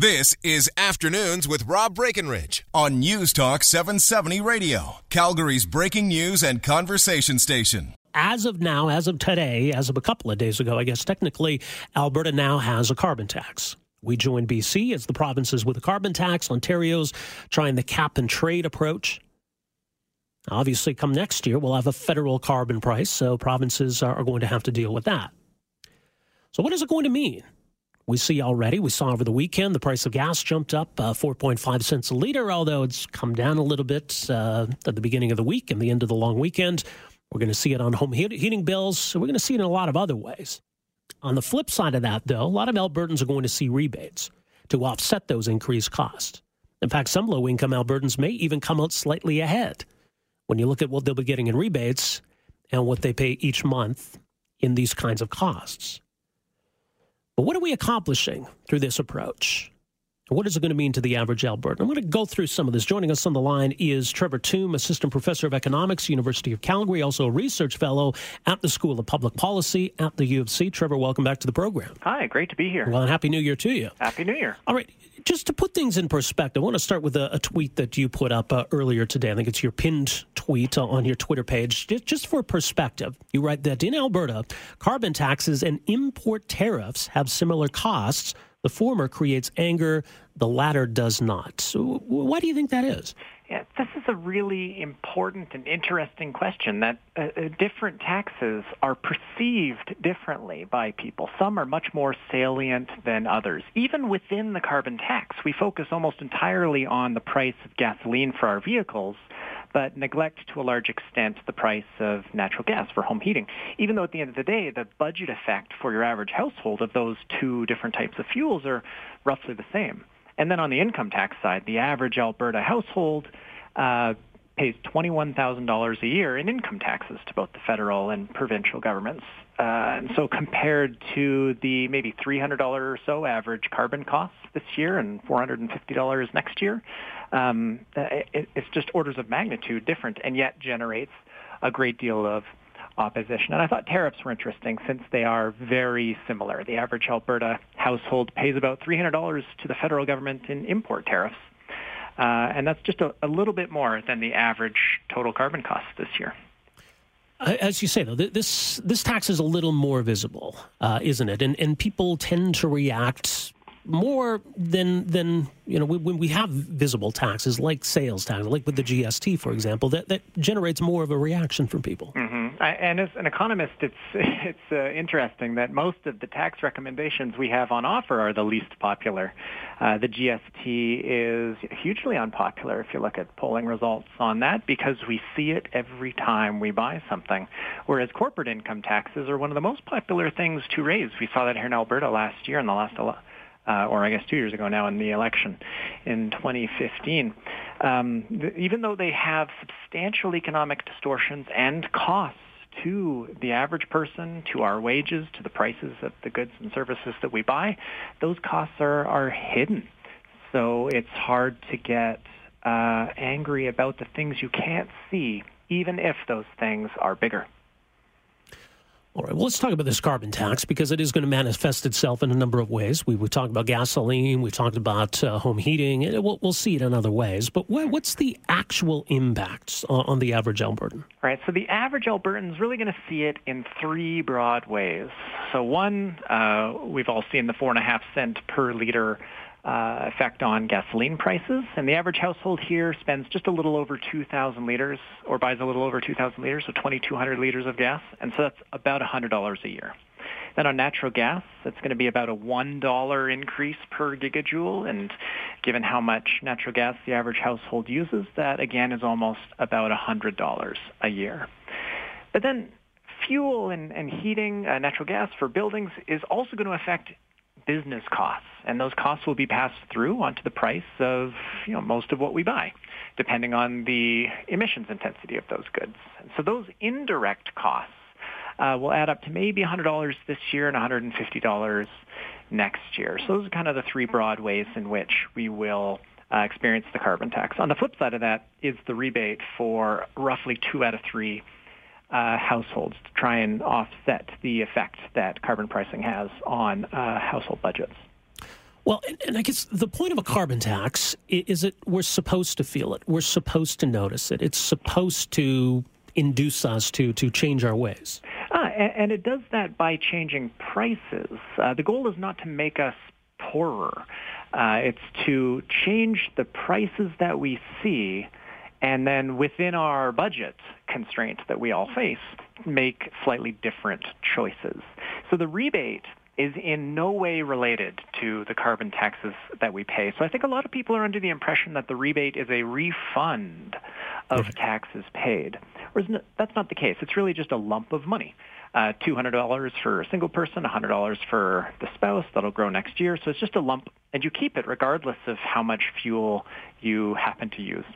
This is Afternoons with Rob Breckenridge on News Talk 770 Radio, Calgary's breaking news and conversation station. As of now, as of today, as of a couple of days ago, I guess technically, Alberta now has a carbon tax. We join BC as the provinces with a carbon tax. Ontario's trying the cap and trade approach. Obviously, come next year, we'll have a federal carbon price, so provinces are going to have to deal with that. So, what is it going to mean? We see already. We saw over the weekend the price of gas jumped up uh, 4.5 cents a liter, although it's come down a little bit uh, at the beginning of the week and the end of the long weekend. We're going to see it on home heating bills. So we're going to see it in a lot of other ways. On the flip side of that, though, a lot of Albertans are going to see rebates to offset those increased costs. In fact, some low income Albertans may even come out slightly ahead when you look at what they'll be getting in rebates and what they pay each month in these kinds of costs. But what are we accomplishing through this approach? What is it going to mean to the average Albertan? I'm going to go through some of this. Joining us on the line is Trevor Tombe, Assistant Professor of Economics, University of Calgary, also a Research Fellow at the School of Public Policy at the U of C. Trevor, welcome back to the program. Hi, great to be here. Well, and Happy New Year to you. Happy New Year. All right, just to put things in perspective, I want to start with a, a tweet that you put up uh, earlier today. I think it's your pinned tweet on your Twitter page. Just for perspective, you write that in Alberta, carbon taxes and import tariffs have similar costs the former creates anger, the latter does not. So why do you think that is? Yeah, this is a really important and interesting question that uh, uh, different taxes are perceived differently by people. Some are much more salient than others. Even within the carbon tax, we focus almost entirely on the price of gasoline for our vehicles but neglect to a large extent the price of natural gas for home heating. Even though at the end of the day, the budget effect for your average household of those two different types of fuels are roughly the same. And then on the income tax side, the average Alberta household uh, pays $21,000 a year in income taxes to both the federal and provincial governments. Uh, and so compared to the maybe $300 or so average carbon costs this year and $450 next year, um, it, it's just orders of magnitude different and yet generates a great deal of opposition. And I thought tariffs were interesting since they are very similar. The average Alberta household pays about $300 to the federal government in import tariffs. Uh, and that's just a, a little bit more than the average total carbon cost this year. As you say, though, this this tax is a little more visible, uh, isn't it? And and people tend to react more than than you know when we have visible taxes like sales tax, like with the GST, for example, that that generates more of a reaction from people. Mm-hmm. And as an economist, it's it's uh, interesting that most of the tax recommendations we have on offer are the least popular. Uh, the GST is hugely unpopular if you look at polling results on that because we see it every time we buy something. Whereas corporate income taxes are one of the most popular things to raise. We saw that here in Alberta last year in the last uh, or I guess two years ago now in the election in 2015. Um, th- even though they have substantial economic distortions and costs to the average person, to our wages, to the prices of the goods and services that we buy, those costs are, are hidden. So it's hard to get uh, angry about the things you can't see, even if those things are bigger. All right, well, let's talk about this carbon tax because it is going to manifest itself in a number of ways. We, we talked about gasoline, we talked about uh, home heating, and we'll, we'll, see it in other ways. But what, what's the actual impact on, on, the average Albertan? All right, so the average Albertan is really going to see it in three broad ways. So, one, uh, we've all seen the four and a half cent per liter uh, effect on gasoline prices. And the average household here spends just a little over 2,000 liters or buys a little over 2,000 liters, so 2,200 liters of gas. And so that's about $100 a year. Then on natural gas, it's going to be about a $1 increase per gigajoule. And given how much natural gas the average household uses, that again is almost about $100 a year. But then fuel and, and heating, uh, natural gas for buildings is also going to affect business costs, and those costs will be passed through onto the price of you know most of what we buy, depending on the emissions intensity of those goods. So those indirect costs uh, will add up to maybe $100 this year and $150 next year. So those are kind of the three broad ways in which we will uh, experience the carbon tax. On the flip side of that is the rebate for roughly two out of three uh, households to try and offset the effect that carbon pricing has on uh, household budgets. Well, and, and, I guess the point of a carbon tax is that we're supposed to feel it. We're supposed to notice it. It's supposed to induce us to to change our ways. Ah, and, and it does that by changing prices. Uh, the goal is not to make us poorer. Uh, it's to change the prices that we see and then within our budget constraints that we all face, make slightly different choices. So the rebate is in no way related to the carbon taxes that we pay. So I think a lot of people are under the impression that the rebate is a refund of taxes paid. Whereas that's not the case. It's really just a lump of money. Uh, $200 for a single person, $100 for the spouse. That'll grow next year. So it's just a lump, and you keep it regardless of how much fuel you happen to use.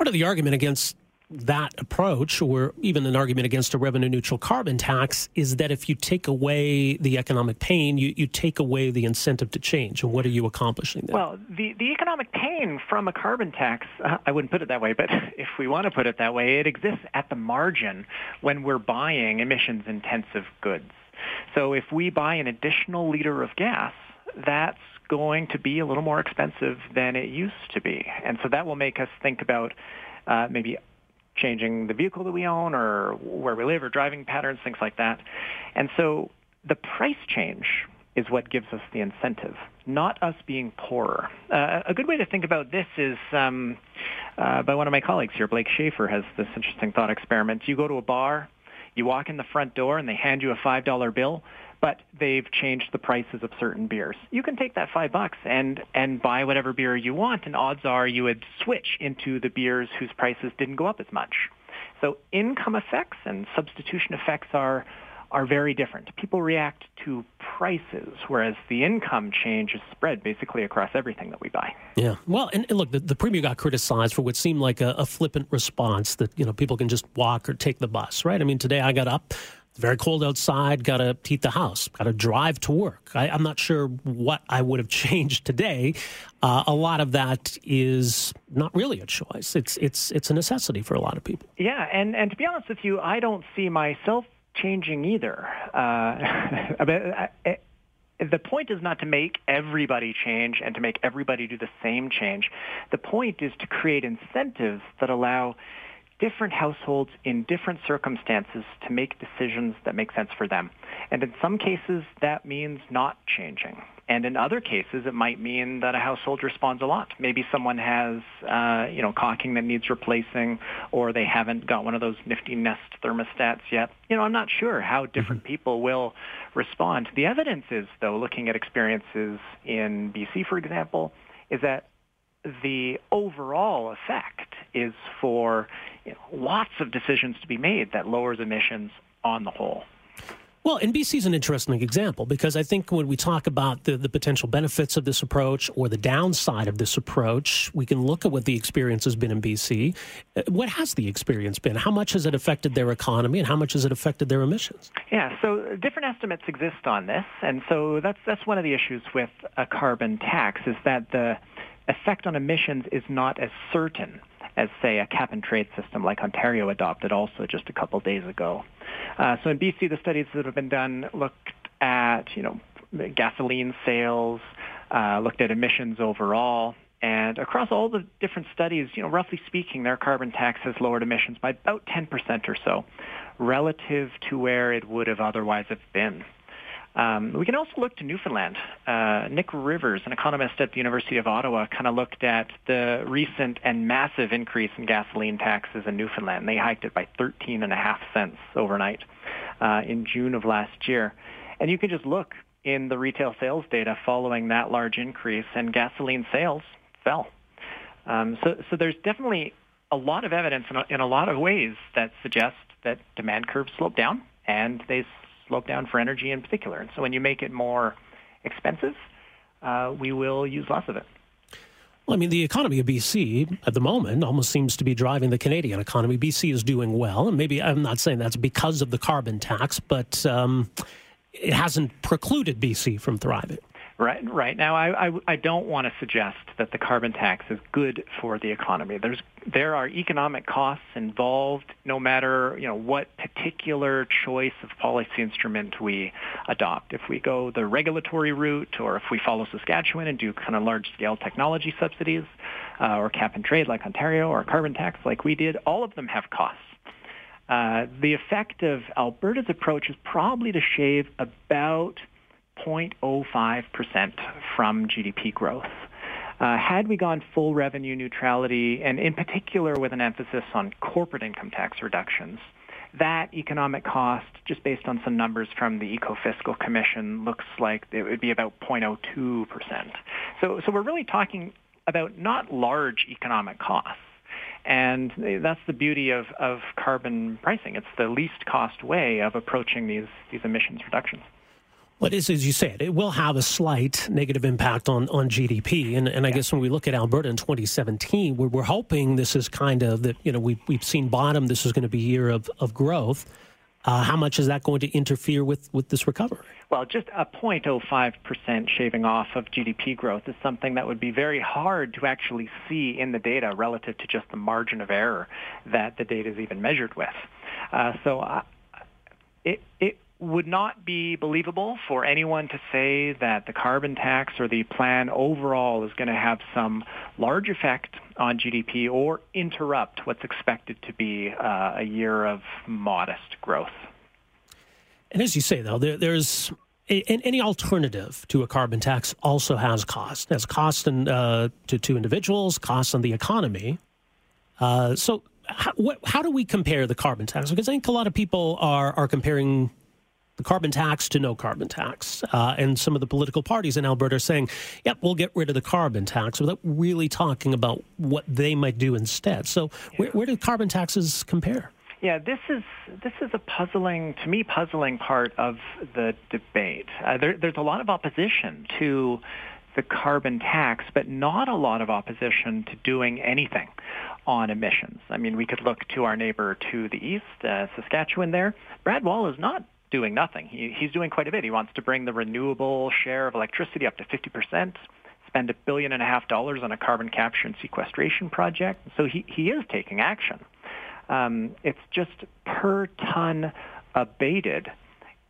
Part of the argument against that approach, or even an argument against a revenue neutral carbon tax, is that if you take away the economic pain, you, you take away the incentive to change. And what are you accomplishing there? Well, the, the economic pain from a carbon tax, uh, I wouldn't put it that way, but if we want to put it that way, it exists at the margin when we're buying emissions intensive goods. So if we buy an additional liter of gas, that's going to be a little more expensive than it used to be. And so that will make us think about uh, maybe changing the vehicle that we own or where we live or driving patterns, things like that. And so the price change is what gives us the incentive, not us being poorer. Uh, a good way to think about this is um, uh, by one of my colleagues here, Blake Shaffer, has this interesting thought experiment. You go to a bar, you walk in the front door, and they hand you a $5 bill but they've changed the prices of certain beers. You can take that five bucks and and buy whatever beer you want, and odds are you would switch into the beers whose prices didn't go up as much. So income effects and substitution effects are are very different. People react to prices, whereas the income change is spread basically across everything that we buy. Yeah. Well, and, and look, the, the premier got criticized for what seemed like a, a, flippant response that, you know, people can just walk or take the bus, right? I mean, today I got up, very cold outside, got to heat the house, got to drive to work. I, am not sure what I would have changed today. Uh, a lot of that is not really a choice. It's it's it's a necessity for a lot of people. Yeah, and and to be honest with you, I don't see myself changing either. Uh, the point is not to make everybody change and to make everybody do the same change. The point is to create incentives that allow different households in different circumstances to make decisions that make sense for them. And in some cases, that means not changing. And in other cases, it might mean that a household responds a lot. Maybe someone has, uh, you know, caulking that needs replacing, or they haven't got one of those nifty Nest thermostats yet. You know, I'm not sure how different mm-hmm. people will respond. The evidence is, though, looking at experiences in BC, for example, is that the overall effect is for you know, lots of decisions to be made that lowers emissions on the whole. Well, and BC is an interesting example because I think when we talk about the, the potential benefits of this approach or the downside of this approach, we can look at what the experience has been in BC. Uh, what has the experience been? How much has it affected their economy and how much has it affected their emissions? Yeah, so different estimates exist on this. And so that's, that's one of the issues with a carbon tax is that the effect on emissions is not as certain as, say, a cap and trade system like Ontario adopted also just a couple days ago. Uh, so in BC, the studies that have been done looked at, you know, gasoline sales, uh, looked at emissions overall, and across all the different studies, you know, roughly speaking, their carbon tax has lowered emissions by about 10% or so relative to where it would have otherwise have been. Um, we can also look to Newfoundland. Uh, Nick Rivers, an economist at the University of Ottawa, kind of looked at the recent and massive increase in gasoline taxes in Newfoundland. They hiked it by 13 and a half cents overnight uh, in June of last year. And you can just look in the retail sales data following that large increase, and gasoline sales fell. Um, so, so there's definitely a lot of evidence in a, in a lot of ways that suggest that demand curves slope down and they slope down for energy in particular. And so when you make it more expensive, uh, we will use less of it. Well, I mean, the economy of BC at the moment almost seems to be driving the Canadian economy. BC is doing well, and maybe I'm not saying that's because of the carbon tax, but um, it hasn't precluded BC from thriving. Right, right. Now, I, I, I don't want to suggest that the carbon tax is good for the economy. There's, there are economic costs involved no matter, you know, what particular choice of policy instrument we adopt. If we go the regulatory route or if we follow Saskatchewan and do kind of large-scale technology subsidies uh, or cap and trade like Ontario or carbon tax like we did, all of them have costs. Uh, the effect of Alberta's approach is probably to shave about 0.05% from GDP growth. Uh, had we gone full revenue neutrality, and in particular with an emphasis on corporate income tax reductions, that economic cost, just based on some numbers from the Ecofiscal Commission, looks like it would be about 0.02%. So, so we're really talking about not large economic costs. And that's the beauty of, of carbon pricing. It's the least cost way of approaching these, these emissions reductions. What is, as you said, it will have a slight negative impact on, on GDP. And, and I yeah. guess when we look at Alberta in 2017, we're, we're hoping this is kind of that, you know, we, we've seen bottom. This is going to be a year of, of growth. Uh, how much is that going to interfere with, with this recovery? Well, just a 0.05% shaving off of GDP growth is something that would be very hard to actually see in the data relative to just the margin of error that the data is even measured with. Uh, so uh, it, it would not be believable for anyone to say that the carbon tax or the plan overall is going to have some large effect on GDP or interrupt what's expected to be uh, a year of modest growth. And as you say, though, there, there's any alternative to a carbon tax also has cost. Has cost in, uh, to, to individuals, costs on the economy. Uh, so, how, what, how do we compare the carbon tax? Because I think a lot of people are are comparing carbon tax to no carbon tax. Uh, and some of the political parties in Alberta are saying, yep, we'll get rid of the carbon tax without really talking about what they might do instead. So, where, where do carbon taxes compare? Yeah, this is this is a puzzling, to me, puzzling part of the debate. Uh, there, there's a lot of opposition to the carbon tax, but not a lot of opposition to doing anything on emissions. I mean, we could look to our neighbor to the east, uh, Saskatchewan. There, Brad Wall is not doing nothing. He, he's doing quite a bit. He wants to bring the renewable share of electricity up to 50%, spend a billion and a half dollars on a carbon capture and sequestration project. So he, he is taking action. Um, it's just per ton abated,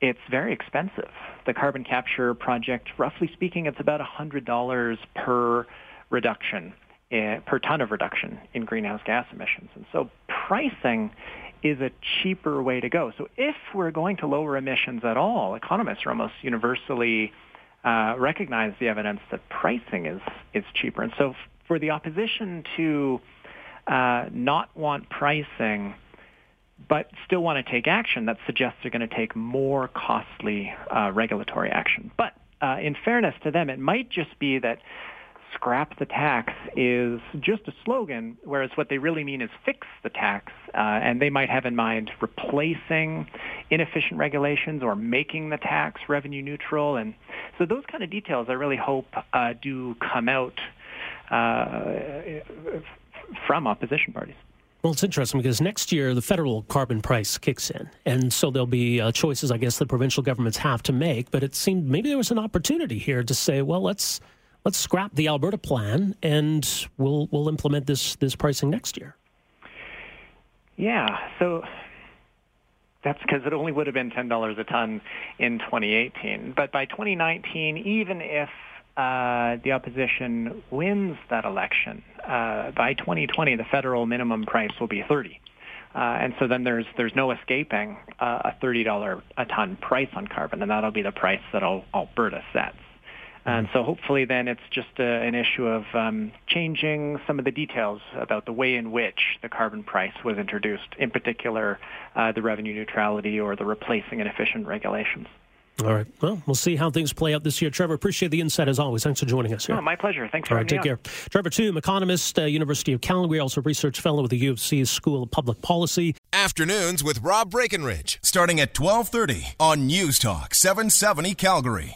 it's very expensive. The carbon capture project, roughly speaking, it's about $100 per reduction, uh, per ton of reduction in greenhouse gas emissions. And so pricing is a cheaper way to go. So if we're going to lower emissions at all, economists are almost universally uh, recognize the evidence that pricing is, is cheaper. And so f- for the opposition to uh, not want pricing, but still want to take action, that suggests they're going to take more costly uh, regulatory action. But uh, in fairness to them, it might just be that scrap the tax is just a slogan, whereas what they really mean is fix the tax. Uh, and they might have in mind replacing inefficient regulations or making the tax revenue neutral. And so those kind of details I really hope uh, do come out uh, from opposition parties. Well, it's interesting because next year the federal carbon price kicks in. And so there'll be uh, choices, I guess, the provincial governments have to make. But it seemed maybe there was an opportunity here to say, well, let's let's scrap the Alberta plan and we'll we'll implement this this pricing next year. Yeah, so that's because it only would have been ten dollars a ton in 2018. But by 2019, even if uh, the opposition wins that election, uh, by 2020 the federal minimum price will be 30. Uh, and so then there's there's no escaping uh, a $30 a ton price on carbon, and that'll be the price that Alberta sets. And so hopefully then it's just a, an issue of um, changing some of the details about the way in which the carbon price was introduced, in particular uh, the revenue neutrality or the replacing inefficient regulations. All right. Well, we'll see how things play out this year. Trevor, appreciate the insight as always. Thanks for joining us here. Oh, my pleasure. Thanks for All right, take care. Trevor Tombe, economist, uh, University of Calgary, also research fellow with the U of C's School of Public Policy. Afternoons with Rob Breckenridge, starting at 1230 on News Talk 770 Calgary.